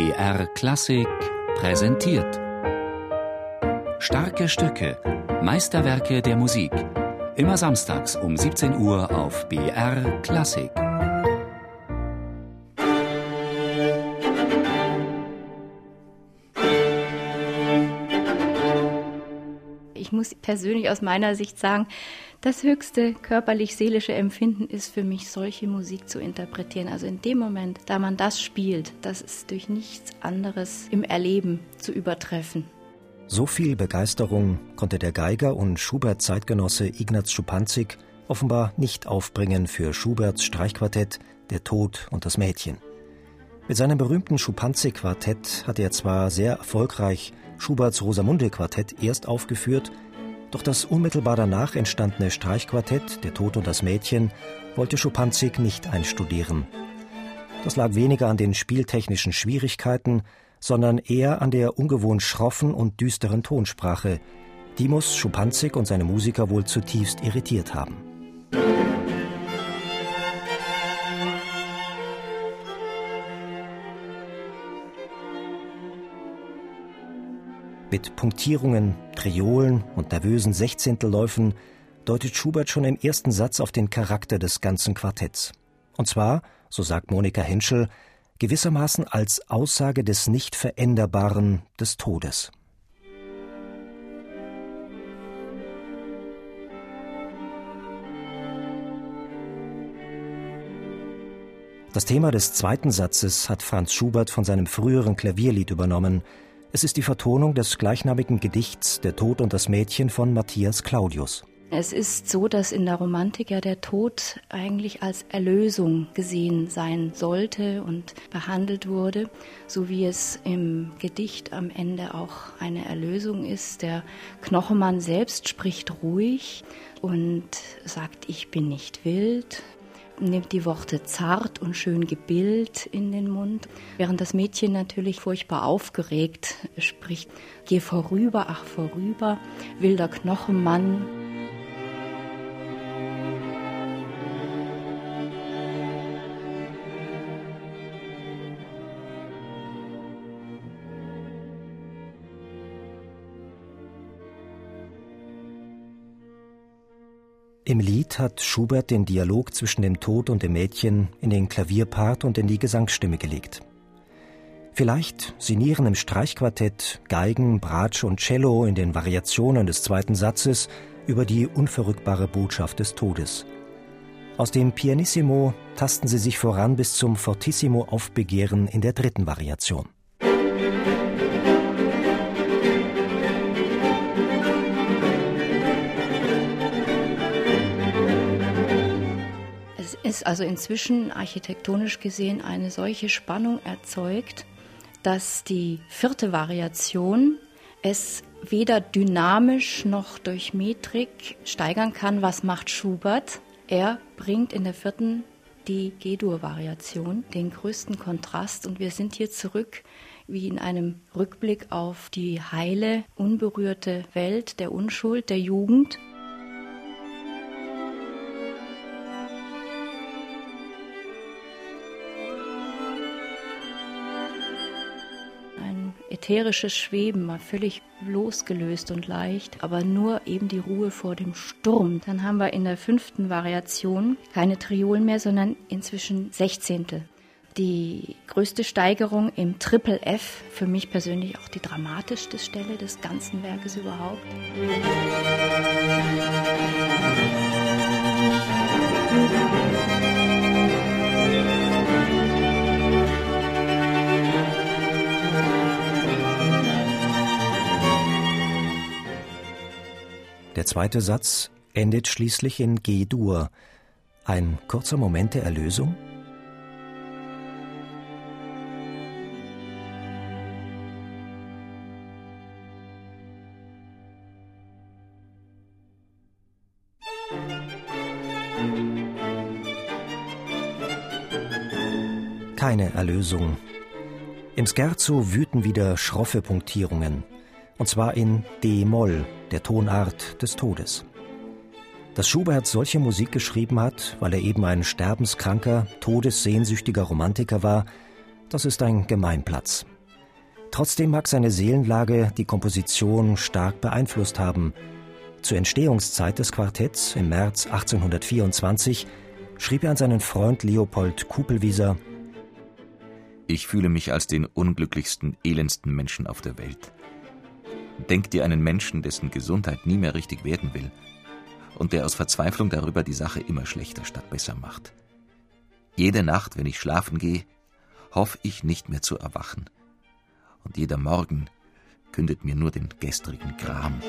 BR Klassik präsentiert. Starke Stücke, Meisterwerke der Musik. Immer samstags um 17 Uhr auf BR Klassik. Ich muss persönlich aus meiner Sicht sagen, das höchste körperlich-seelische Empfinden ist für mich, solche Musik zu interpretieren. Also in dem Moment, da man das spielt, das ist durch nichts anderes im Erleben zu übertreffen. So viel Begeisterung konnte der Geiger und Schubert-Zeitgenosse Ignaz Schupanzig offenbar nicht aufbringen für Schuberts Streichquartett Der Tod und das Mädchen. Mit seinem berühmten Schupanzig-Quartett hatte er zwar sehr erfolgreich Schuberts Rosamunde-Quartett erst aufgeführt, doch das unmittelbar danach entstandene Streichquartett Der Tod und das Mädchen wollte Schupanzig nicht einstudieren. Das lag weniger an den spieltechnischen Schwierigkeiten, sondern eher an der ungewohnt schroffen und düsteren Tonsprache. Die muss Schupanzig und seine Musiker wohl zutiefst irritiert haben. Mit Punktierungen, Triolen und nervösen Sechzehntelläufen deutet Schubert schon im ersten Satz auf den Charakter des ganzen Quartetts. Und zwar, so sagt Monika Henschel, gewissermaßen als Aussage des Nicht-Veränderbaren des Todes. Das Thema des zweiten Satzes hat Franz Schubert von seinem früheren Klavierlied übernommen, es ist die Vertonung des gleichnamigen Gedichts Der Tod und das Mädchen von Matthias Claudius. Es ist so, dass in der Romantik ja der Tod eigentlich als Erlösung gesehen sein sollte und behandelt wurde, so wie es im Gedicht am Ende auch eine Erlösung ist. Der Knochenmann selbst spricht ruhig und sagt, ich bin nicht wild, nimmt die Worte zart und schön gebildet in den Mund, während das Mädchen natürlich furchtbar aufgeregt spricht. Geh vorüber, ach vorüber, wilder Knochenmann. Im Lied hat Schubert den Dialog zwischen dem Tod und dem Mädchen in den Klavierpart und in die Gesangsstimme gelegt. Vielleicht sinnieren im Streichquartett Geigen, Bratsch und Cello in den Variationen des zweiten Satzes über die unverrückbare Botschaft des Todes. Aus dem Pianissimo tasten sie sich voran bis zum Fortissimo Aufbegehren in der dritten Variation. Ist also inzwischen architektonisch gesehen eine solche Spannung erzeugt, dass die vierte Variation es weder dynamisch noch durch Metrik steigern kann. Was macht Schubert? Er bringt in der vierten die G-Dur-Variation, den größten Kontrast. Und wir sind hier zurück wie in einem Rückblick auf die heile, unberührte Welt der Unschuld, der Jugend. Ätherisches Schweben, mal völlig losgelöst und leicht, aber nur eben die Ruhe vor dem Sturm. Dann haben wir in der fünften Variation keine Triolen mehr, sondern inzwischen Sechzehntel. Die größte Steigerung im Triple F, für mich persönlich auch die dramatischste Stelle des ganzen Werkes überhaupt. Der zweite Satz endet schließlich in G-Dur. Ein kurzer Moment der Erlösung? Keine Erlösung. Im Scherzo wüten wieder schroffe Punktierungen und zwar in D-Moll, der Tonart des Todes. Dass Schubert solche Musik geschrieben hat, weil er eben ein sterbenskranker, todessehnsüchtiger Romantiker war, Das ist ein Gemeinplatz. Trotzdem mag seine Seelenlage die Komposition stark beeinflusst haben. Zur Entstehungszeit des Quartetts im März 1824 schrieb er an seinen Freund Leopold Kupelwieser Ich fühle mich als den unglücklichsten, elendsten Menschen auf der Welt. Denk dir einen Menschen, dessen Gesundheit nie mehr richtig werden will und der aus Verzweiflung darüber die Sache immer schlechter statt besser macht. Jede Nacht, wenn ich schlafen gehe, hoffe ich nicht mehr zu erwachen. Und jeder Morgen kündet mir nur den gestrigen Gram.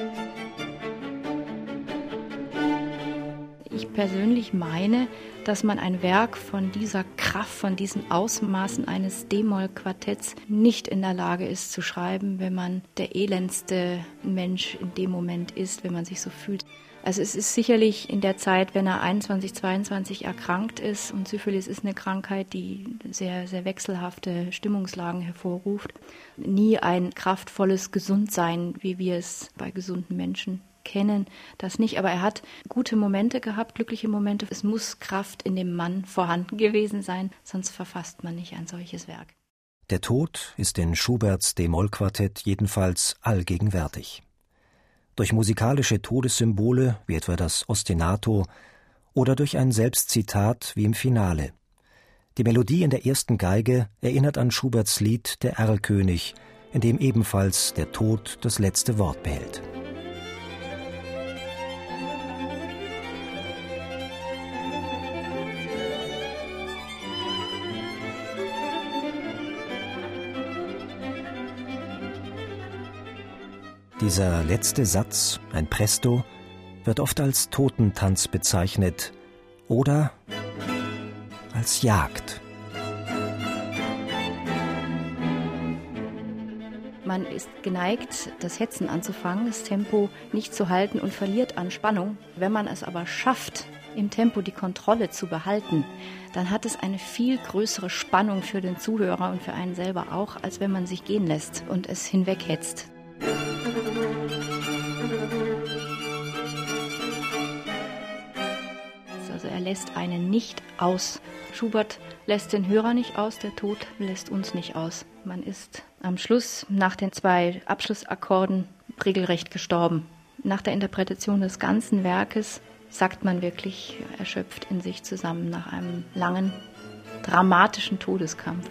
Ich persönlich meine, dass man ein Werk von dieser Kraft, von diesen Ausmaßen eines D-Moll-Quartetts nicht in der Lage ist zu schreiben, wenn man der elendste Mensch in dem Moment ist, wenn man sich so fühlt. Also es ist sicherlich in der Zeit, wenn er 21, 22 erkrankt ist und Syphilis ist eine Krankheit, die sehr, sehr wechselhafte Stimmungslagen hervorruft, nie ein kraftvolles Gesundsein, wie wir es bei gesunden Menschen kennen, das nicht. Aber er hat gute Momente gehabt, glückliche Momente. Es muss Kraft in dem Mann vorhanden gewesen sein, sonst verfasst man nicht ein solches Werk. Der Tod ist in Schuberts D-Moll-Quartett jedenfalls allgegenwärtig durch musikalische Todessymbole wie etwa das Ostinato oder durch ein Selbstzitat wie im Finale. Die Melodie in der ersten Geige erinnert an Schuberts Lied Der Erlkönig, in dem ebenfalls der Tod das letzte Wort behält. Dieser letzte Satz, ein Presto, wird oft als Totentanz bezeichnet oder als Jagd. Man ist geneigt, das Hetzen anzufangen, das Tempo nicht zu halten und verliert an Spannung. Wenn man es aber schafft, im Tempo die Kontrolle zu behalten, dann hat es eine viel größere Spannung für den Zuhörer und für einen selber auch, als wenn man sich gehen lässt und es hinweghetzt. Lässt einen nicht aus. Schubert lässt den Hörer nicht aus, der Tod lässt uns nicht aus. Man ist am Schluss nach den zwei Abschlussakkorden regelrecht gestorben. Nach der Interpretation des ganzen Werkes sagt man wirklich erschöpft in sich zusammen nach einem langen, dramatischen Todeskampf.